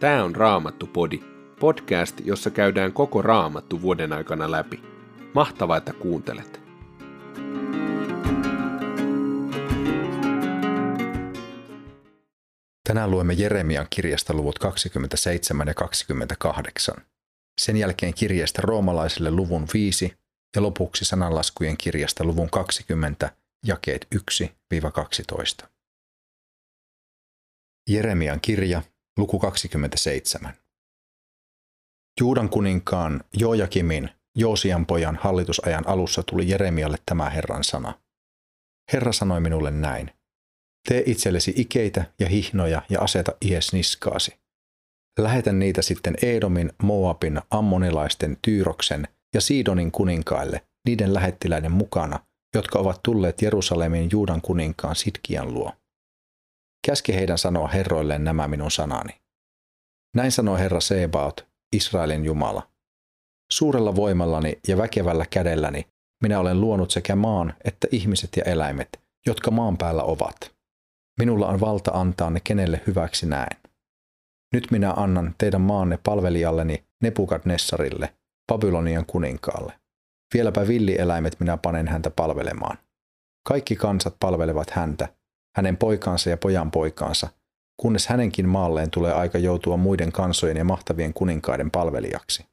Tämä on Raamattu-podi, podcast, jossa käydään koko Raamattu vuoden aikana läpi. Mahtavaa, että kuuntelet! Tänään luemme Jeremian kirjasta luvut 27 ja 28. Sen jälkeen kirjeestä roomalaisille luvun 5 ja lopuksi sananlaskujen kirjasta luvun 20 jakeet 1-12. Jeremian kirja, luku 27. Juudan kuninkaan Joakimin, Joosian pojan hallitusajan alussa tuli Jeremialle tämä Herran sana. Herra sanoi minulle näin. Tee itsellesi ikeitä ja hihnoja ja aseta ies niskaasi. Lähetä niitä sitten Edomin, Moabin, Ammonilaisten, Tyyroksen ja Siidonin kuninkaille niiden lähettiläiden mukana, jotka ovat tulleet Jerusalemin Juudan kuninkaan Sitkian luo. Käski heidän sanoa herroilleen nämä minun sanani. Näin sanoo Herra Sebaot, Israelin Jumala. Suurella voimallani ja väkevällä kädelläni minä olen luonut sekä maan että ihmiset ja eläimet, jotka maan päällä ovat. Minulla on valta antaa ne kenelle hyväksi näen. Nyt minä annan teidän maanne palvelijalleni Nebukadnessarille, Babylonian kuninkaalle. Vieläpä villieläimet minä panen häntä palvelemaan. Kaikki kansat palvelevat häntä, hänen poikaansa ja pojan poikaansa, kunnes hänenkin maalleen tulee aika joutua muiden kansojen ja mahtavien kuninkaiden palvelijaksi.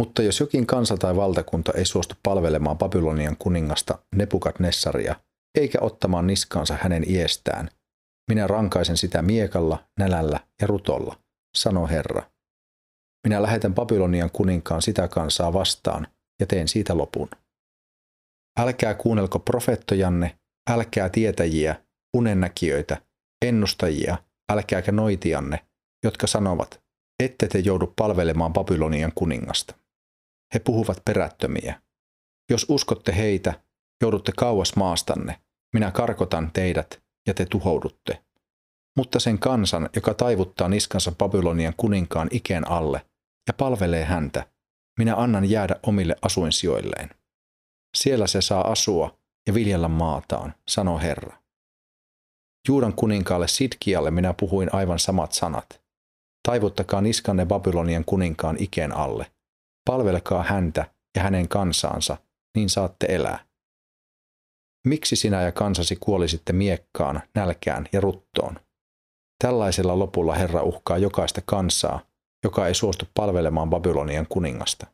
Mutta jos jokin kansa tai valtakunta ei suostu palvelemaan Babylonian kuningasta Nebukadnessaria, eikä ottamaan niskaansa hänen iestään, minä rankaisen sitä miekalla, nälällä ja rutolla, sanoo Herra. Minä lähetän Babylonian kuninkaan sitä kansaa vastaan ja teen siitä lopun. Älkää kuunnelko profettojanne, älkää tietäjiä, unennäkijöitä, ennustajia, älkääkä noitianne, jotka sanovat, ette te joudu palvelemaan Babylonian kuningasta. He puhuvat perättömiä. Jos uskotte heitä, joudutte kauas maastanne, minä karkotan teidät ja te tuhoudutte. Mutta sen kansan, joka taivuttaa niskansa Babylonian kuninkaan ikeen alle ja palvelee häntä, minä annan jäädä omille asuinsijoilleen. Siellä se saa asua ja viljellä maataan, sanoo Herra. Juudan kuninkaalle Sidkialle minä puhuin aivan samat sanat. Taivuttakaa niskanne Babylonian kuninkaan ikeen alle. Palvelkaa häntä ja hänen kansaansa, niin saatte elää. Miksi sinä ja kansasi kuolisitte miekkaan, nälkään ja ruttoon? Tällaisella lopulla Herra uhkaa jokaista kansaa, joka ei suostu palvelemaan Babylonian kuningasta.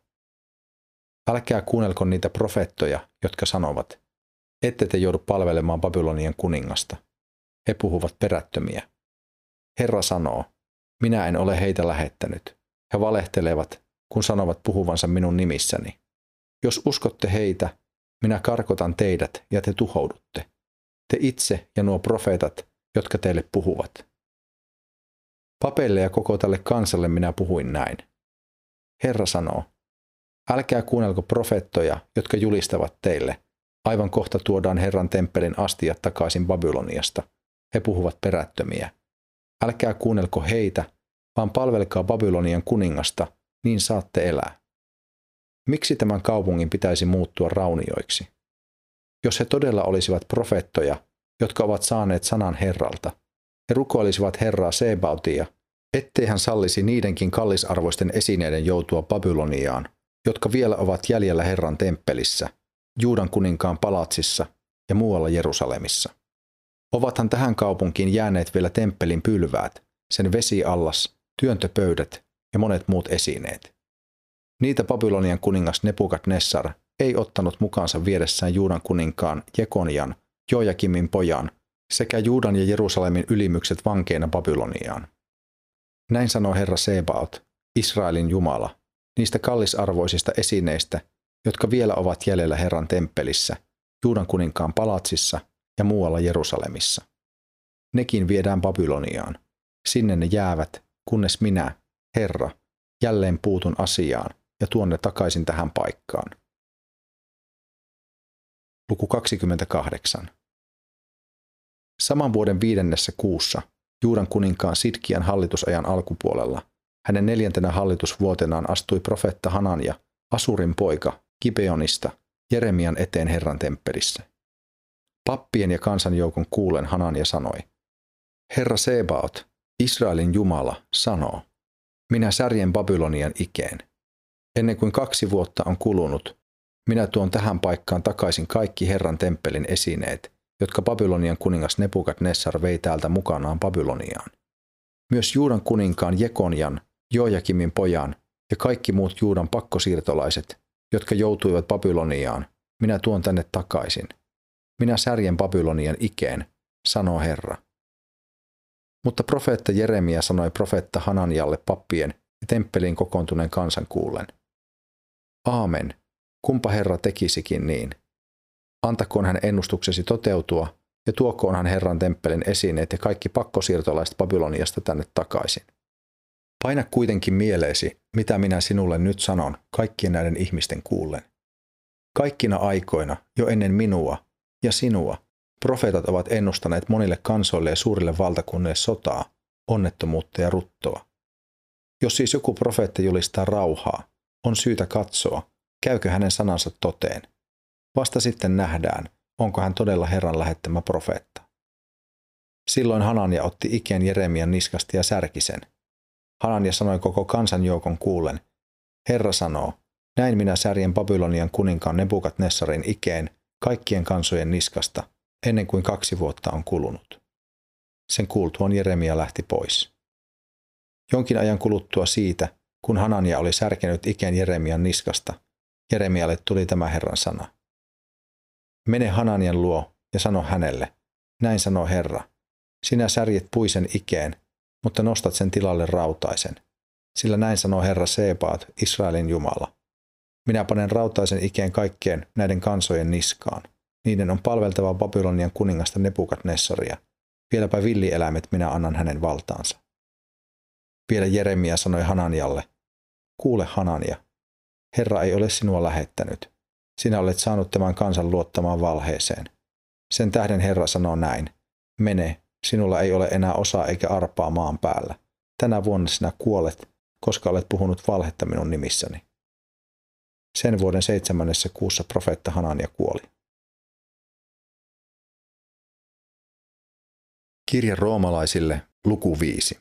Älkää kuunnelko niitä profeettoja, jotka sanovat, ette te joudu palvelemaan Babylonian kuningasta. He puhuvat perättömiä. Herra sanoo, minä en ole heitä lähettänyt. He valehtelevat, kun sanovat puhuvansa minun nimissäni. Jos uskotte heitä, minä karkotan teidät ja te tuhoudutte. Te itse ja nuo profeetat, jotka teille puhuvat. Papeille ja koko tälle kansalle minä puhuin näin. Herra sanoo, älkää kuunnelko profeettoja, jotka julistavat teille. Aivan kohta tuodaan Herran temppelin astiat takaisin Babyloniasta. He puhuvat perättömiä. Älkää kuunnelko heitä, vaan palvelkaa Babylonian kuningasta, niin saatte elää. Miksi tämän kaupungin pitäisi muuttua raunioiksi? Jos he todella olisivat profeettoja, jotka ovat saaneet sanan Herralta, he rukoilisivat Herraa Sebautia, ettei hän sallisi niidenkin kallisarvoisten esineiden joutua Babyloniaan, jotka vielä ovat jäljellä Herran temppelissä, Juudan kuninkaan palatsissa ja muualla Jerusalemissa. Ovathan tähän kaupunkiin jääneet vielä temppelin pylväät, sen vesiallas, työntöpöydät ja monet muut esineet. Niitä Babylonian kuningas Nebukadnessar ei ottanut mukaansa viedessään Juudan kuninkaan Jekonian, Jojakimin pojan, sekä Juudan ja Jerusalemin ylimykset vankeina Babyloniaan. Näin sanoo Herra Sebaot, Israelin Jumala, niistä kallisarvoisista esineistä, jotka vielä ovat jäljellä Herran temppelissä, Juudan kuninkaan palatsissa ja muualla Jerusalemissa. Nekin viedään Babyloniaan. Sinne ne jäävät, kunnes minä, Herra, jälleen puutun asiaan ja tuon ne takaisin tähän paikkaan. Luku 28. Saman vuoden viidennessä kuussa, Juudan kuninkaan Sidkian hallitusajan alkupuolella, hänen neljäntenä hallitusvuotenaan astui profetta Hanania, Asurin poika, Kibeonista, Jeremian eteen Herran temppelissä. Pappien ja kansanjoukon kuulen Hanania sanoi, Herra Sebaot, Israelin Jumala sanoo, minä särjen Babylonian ikeen. Ennen kuin kaksi vuotta on kulunut, minä tuon tähän paikkaan takaisin kaikki Herran temppelin esineet, jotka Babylonian kuningas Nebukadnessar vei täältä mukanaan Babyloniaan. Myös Juudan kuninkaan Jekonjan, Jojakimin pojan ja kaikki muut Juudan pakkosiirtolaiset, jotka joutuivat Babyloniaan, minä tuon tänne takaisin. Minä särjen Babylonian ikeen, sanoo Herra. Mutta profeetta Jeremia sanoi profeetta Hananjalle pappien ja temppeliin kokoontuneen kansan kuullen. Aamen, kumpa Herra tekisikin niin. Antakoon hän ennustuksesi toteutua ja tuokoonhan Herran temppelin esineet ja kaikki pakkosiirtolaiset Babyloniasta tänne takaisin. Paina kuitenkin mieleesi, mitä minä sinulle nyt sanon kaikkien näiden ihmisten kuullen. Kaikkina aikoina, jo ennen minua ja sinua, profeetat ovat ennustaneet monille kansoille ja suurille valtakunnille sotaa, onnettomuutta ja ruttoa. Jos siis joku profeetta julistaa rauhaa, on syytä katsoa, käykö hänen sanansa toteen. Vasta sitten nähdään, onko hän todella Herran lähettämä profeetta. Silloin Hanania otti ikien Jeremian niskasta ja särki sen. Hanania sanoi koko kansanjoukon kuulen, Herra sanoo, näin minä särjen Babylonian kuninkaan Nebukadnessarin ikeen kaikkien kansojen niskasta, ennen kuin kaksi vuotta on kulunut. Sen kuultuaan Jeremia lähti pois. Jonkin ajan kuluttua siitä, kun Hanania oli särkenyt ikeen Jeremian niskasta, Jeremialle tuli tämä Herran sana. Mene Hananian luo ja sano hänelle, näin sanoo Herra, sinä särjet puisen ikeen, mutta nostat sen tilalle rautaisen. Sillä näin sanoo Herra Sebaat, Israelin Jumala. Minä panen rautaisen ikeen kaikkeen näiden kansojen niskaan. Niiden on palveltava Babylonian kuningasta Nebukadnessaria. Vieläpä villieläimet minä annan hänen valtaansa. Vielä Jeremia sanoi Hananialle, kuule Hanania, Herra ei ole sinua lähettänyt. Sinä olet saanut tämän kansan luottamaan valheeseen. Sen tähden Herra sanoo näin, mene, sinulla ei ole enää osaa eikä arpaa maan päällä. Tänä vuonna sinä kuolet, koska olet puhunut valhetta minun nimissäni. Sen vuoden seitsemännessä kuussa profeetta Hanania kuoli. Kirja roomalaisille, luku 5.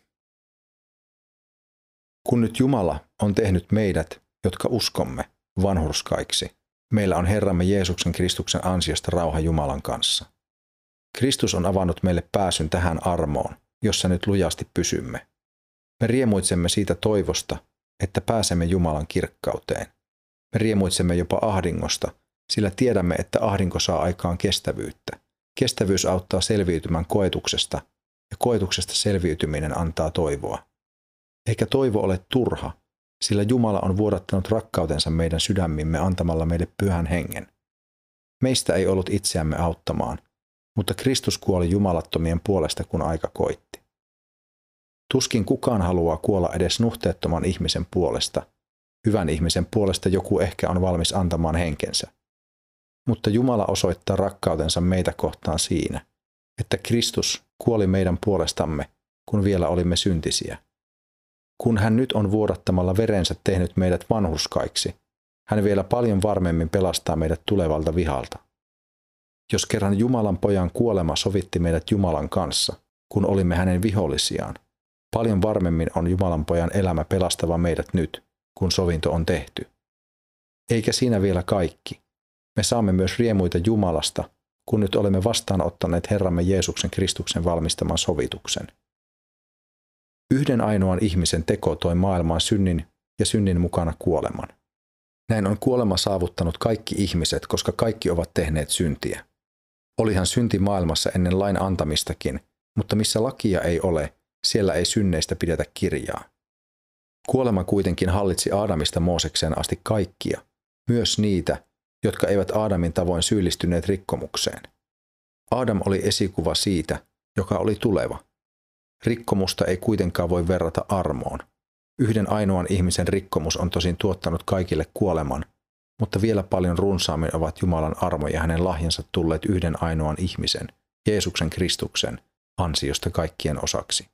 Kun nyt Jumala on tehnyt meidät, jotka uskomme, vanhurskaiksi, meillä on Herramme Jeesuksen Kristuksen ansiosta rauha Jumalan kanssa. Kristus on avannut meille pääsyn tähän armoon, jossa nyt lujasti pysymme. Me riemuitsemme siitä toivosta, että pääsemme Jumalan kirkkauteen. Me riemuitsemme jopa ahdingosta, sillä tiedämme, että ahdinko saa aikaan kestävyyttä. Kestävyys auttaa selviytymään koetuksesta, ja koetuksesta selviytyminen antaa toivoa. Eikä toivo ole turha, sillä Jumala on vuodattanut rakkautensa meidän sydämimme antamalla meille pyhän hengen. Meistä ei ollut itseämme auttamaan, mutta Kristus kuoli jumalattomien puolesta, kun aika koitti. Tuskin kukaan haluaa kuolla edes nuhteettoman ihmisen puolesta. Hyvän ihmisen puolesta joku ehkä on valmis antamaan henkensä. Mutta Jumala osoittaa rakkautensa meitä kohtaan siinä, että Kristus kuoli meidän puolestamme, kun vielä olimme syntisiä. Kun hän nyt on vuodattamalla verensä tehnyt meidät vanhuskaiksi, hän vielä paljon varmemmin pelastaa meidät tulevalta vihalta. Jos kerran Jumalan pojan kuolema sovitti meidät Jumalan kanssa, kun olimme hänen vihollisiaan, paljon varmemmin on Jumalan pojan elämä pelastava meidät nyt, kun sovinto on tehty. Eikä siinä vielä kaikki. Me saamme myös riemuita Jumalasta, kun nyt olemme vastaanottaneet Herramme Jeesuksen Kristuksen valmistaman sovituksen. Yhden ainoan ihmisen teko toi maailmaan synnin ja synnin mukana kuoleman. Näin on kuolema saavuttanut kaikki ihmiset, koska kaikki ovat tehneet syntiä. Olihan synti maailmassa ennen lain antamistakin, mutta missä lakia ei ole, siellä ei synneistä pidetä kirjaa. Kuolema kuitenkin hallitsi Aadamista Moosekseen asti kaikkia, myös niitä, jotka eivät Aadamin tavoin syyllistyneet rikkomukseen. Aadam oli esikuva siitä, joka oli tuleva. Rikkomusta ei kuitenkaan voi verrata armoon. Yhden ainoan ihmisen rikkomus on tosin tuottanut kaikille kuoleman, mutta vielä paljon runsaammin ovat Jumalan armo ja hänen lahjansa tulleet yhden ainoan ihmisen, Jeesuksen Kristuksen, ansiosta kaikkien osaksi.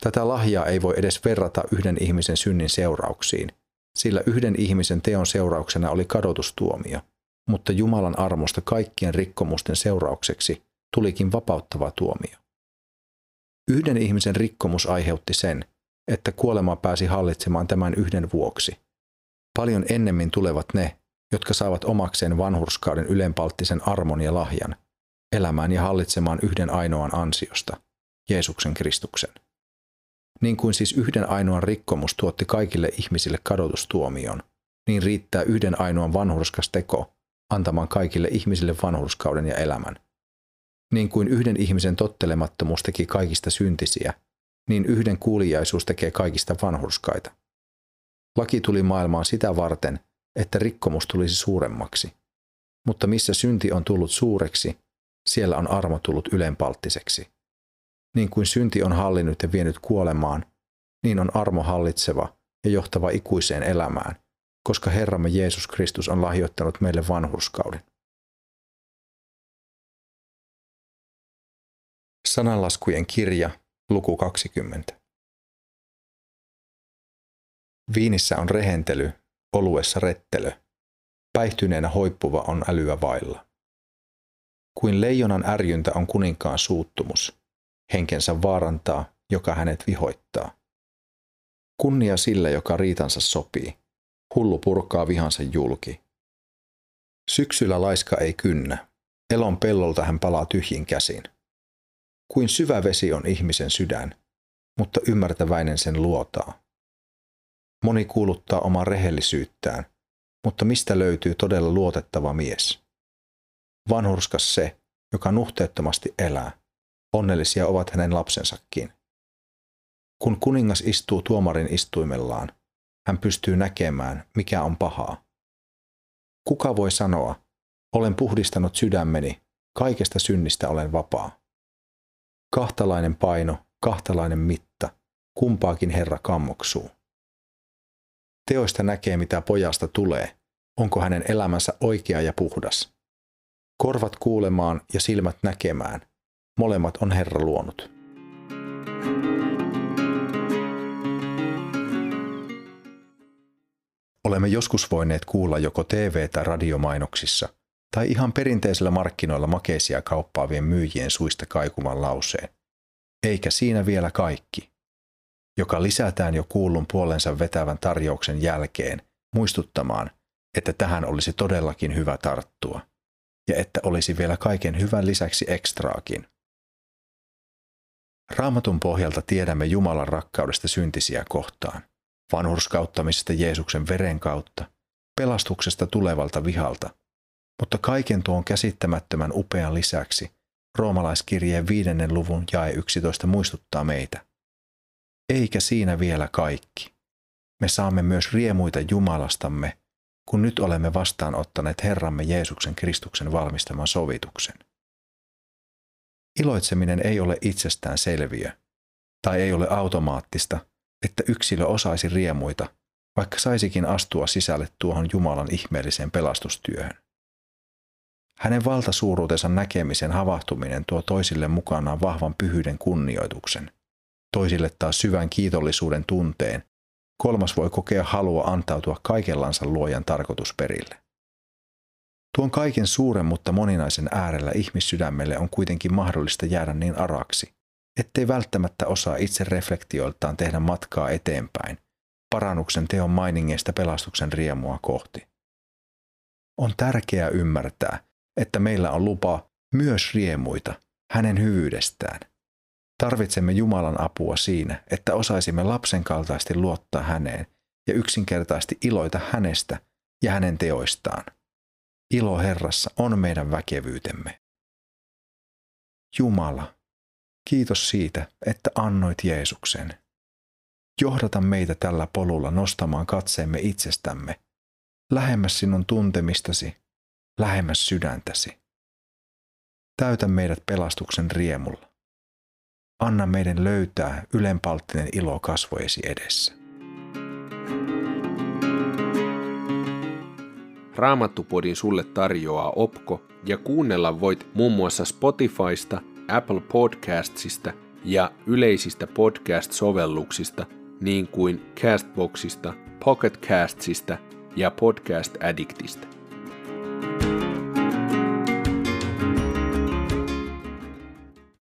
Tätä lahjaa ei voi edes verrata yhden ihmisen synnin seurauksiin, sillä yhden ihmisen teon seurauksena oli kadotustuomio, mutta Jumalan armosta kaikkien rikkomusten seuraukseksi tulikin vapauttava tuomio. Yhden ihmisen rikkomus aiheutti sen, että kuolema pääsi hallitsemaan tämän yhden vuoksi. Paljon ennemmin tulevat ne, jotka saavat omakseen vanhurskauden ylenpalttisen armon ja lahjan, elämään ja hallitsemaan yhden ainoan ansiosta, Jeesuksen Kristuksen. Niin kuin siis yhden ainoan rikkomus tuotti kaikille ihmisille kadotustuomion, niin riittää yhden ainoan vanhurskas teko antamaan kaikille ihmisille vanhurskauden ja elämän. Niin kuin yhden ihmisen tottelemattomuus teki kaikista syntisiä, niin yhden kuulijaisuus tekee kaikista vanhurskaita. Laki tuli maailmaan sitä varten, että rikkomus tulisi suuremmaksi. Mutta missä synti on tullut suureksi, siellä on armo tullut ylenpalttiseksi. Niin kuin synti on hallinnut ja vienyt kuolemaan, niin on armo hallitseva ja johtava ikuiseen elämään, koska Herramme Jeesus Kristus on lahjoittanut meille vanhurskauden. Sananlaskujen kirja, luku 20. Viinissä on rehentely, oluessa rettelö. Päihtyneenä hoippuva on älyä vailla. Kuin leijonan ärjyntä on kuninkaan suuttumus. Henkensä vaarantaa, joka hänet vihoittaa. Kunnia sille, joka riitansa sopii. Hullu purkaa vihansa julki. Syksyllä laiska ei kynnä. Elon pellolta hän palaa tyhjin käsin. Kuin syvä vesi on ihmisen sydän, mutta ymmärtäväinen sen luotaa. Moni kuuluttaa omaa rehellisyyttään, mutta mistä löytyy todella luotettava mies? Vanhurskas se, joka nuhteettomasti elää. Onnellisia ovat hänen lapsensakin. Kun kuningas istuu tuomarin istuimellaan, hän pystyy näkemään, mikä on pahaa. Kuka voi sanoa, olen puhdistanut sydämeni, kaikesta synnistä olen vapaa. Kahtalainen paino, kahtalainen mitta, kumpaakin Herra kammoksuu. Teoista näkee, mitä pojasta tulee, onko hänen elämänsä oikea ja puhdas. Korvat kuulemaan ja silmät näkemään, molemmat on Herra luonut. Olemme joskus voineet kuulla joko TV- tai radiomainoksissa tai ihan perinteisellä markkinoilla makeisia kauppaavien myyjien suista kaikuvan lauseen. Eikä siinä vielä kaikki joka lisätään jo kuullun puolensa vetävän tarjouksen jälkeen muistuttamaan, että tähän olisi todellakin hyvä tarttua ja että olisi vielä kaiken hyvän lisäksi ekstraakin. Raamatun pohjalta tiedämme Jumalan rakkaudesta syntisiä kohtaan, vanhurskauttamisesta Jeesuksen veren kautta, pelastuksesta tulevalta vihalta, mutta kaiken tuon käsittämättömän upean lisäksi roomalaiskirjeen viidennen luvun jae 11 muistuttaa meitä. Eikä siinä vielä kaikki. Me saamme myös riemuita Jumalastamme, kun nyt olemme vastaanottaneet Herramme Jeesuksen Kristuksen valmistaman sovituksen. Iloitseminen ei ole itsestään selviö, tai ei ole automaattista, että yksilö osaisi riemuita, vaikka saisikin astua sisälle tuohon Jumalan ihmeelliseen pelastustyöhön. Hänen valtasuuruutensa näkemisen havahtuminen tuo toisille mukanaan vahvan pyhyyden kunnioituksen – toisille taas syvän kiitollisuuden tunteen, kolmas voi kokea halua antautua kaikellansa luojan tarkoitusperille. Tuon kaiken suuren mutta moninaisen äärellä ihmissydämelle on kuitenkin mahdollista jäädä niin araksi, ettei välttämättä osaa itse reflektioiltaan tehdä matkaa eteenpäin, parannuksen teon mainingeista pelastuksen riemua kohti. On tärkeää ymmärtää, että meillä on lupa myös riemuita hänen hyvyydestään, Tarvitsemme Jumalan apua siinä, että osaisimme lapsen kaltaisesti luottaa häneen ja yksinkertaisesti iloita hänestä ja hänen teoistaan. Ilo Herrassa on meidän väkevyytemme. Jumala, kiitos siitä, että annoit Jeesuksen. Johdata meitä tällä polulla nostamaan katseemme itsestämme, lähemmäs sinun tuntemistasi, lähemmäs sydäntäsi. Täytä meidät pelastuksen riemulla Anna meidän löytää ylenpalttinen ilo kasvojesi edessä. Raamattupodin sulle tarjoaa Opko ja kuunnella voit muun muassa Spotifysta, Apple Podcastsista ja yleisistä podcast-sovelluksista niin kuin Castboxista, Pocketcastsista ja Podcast Addictista.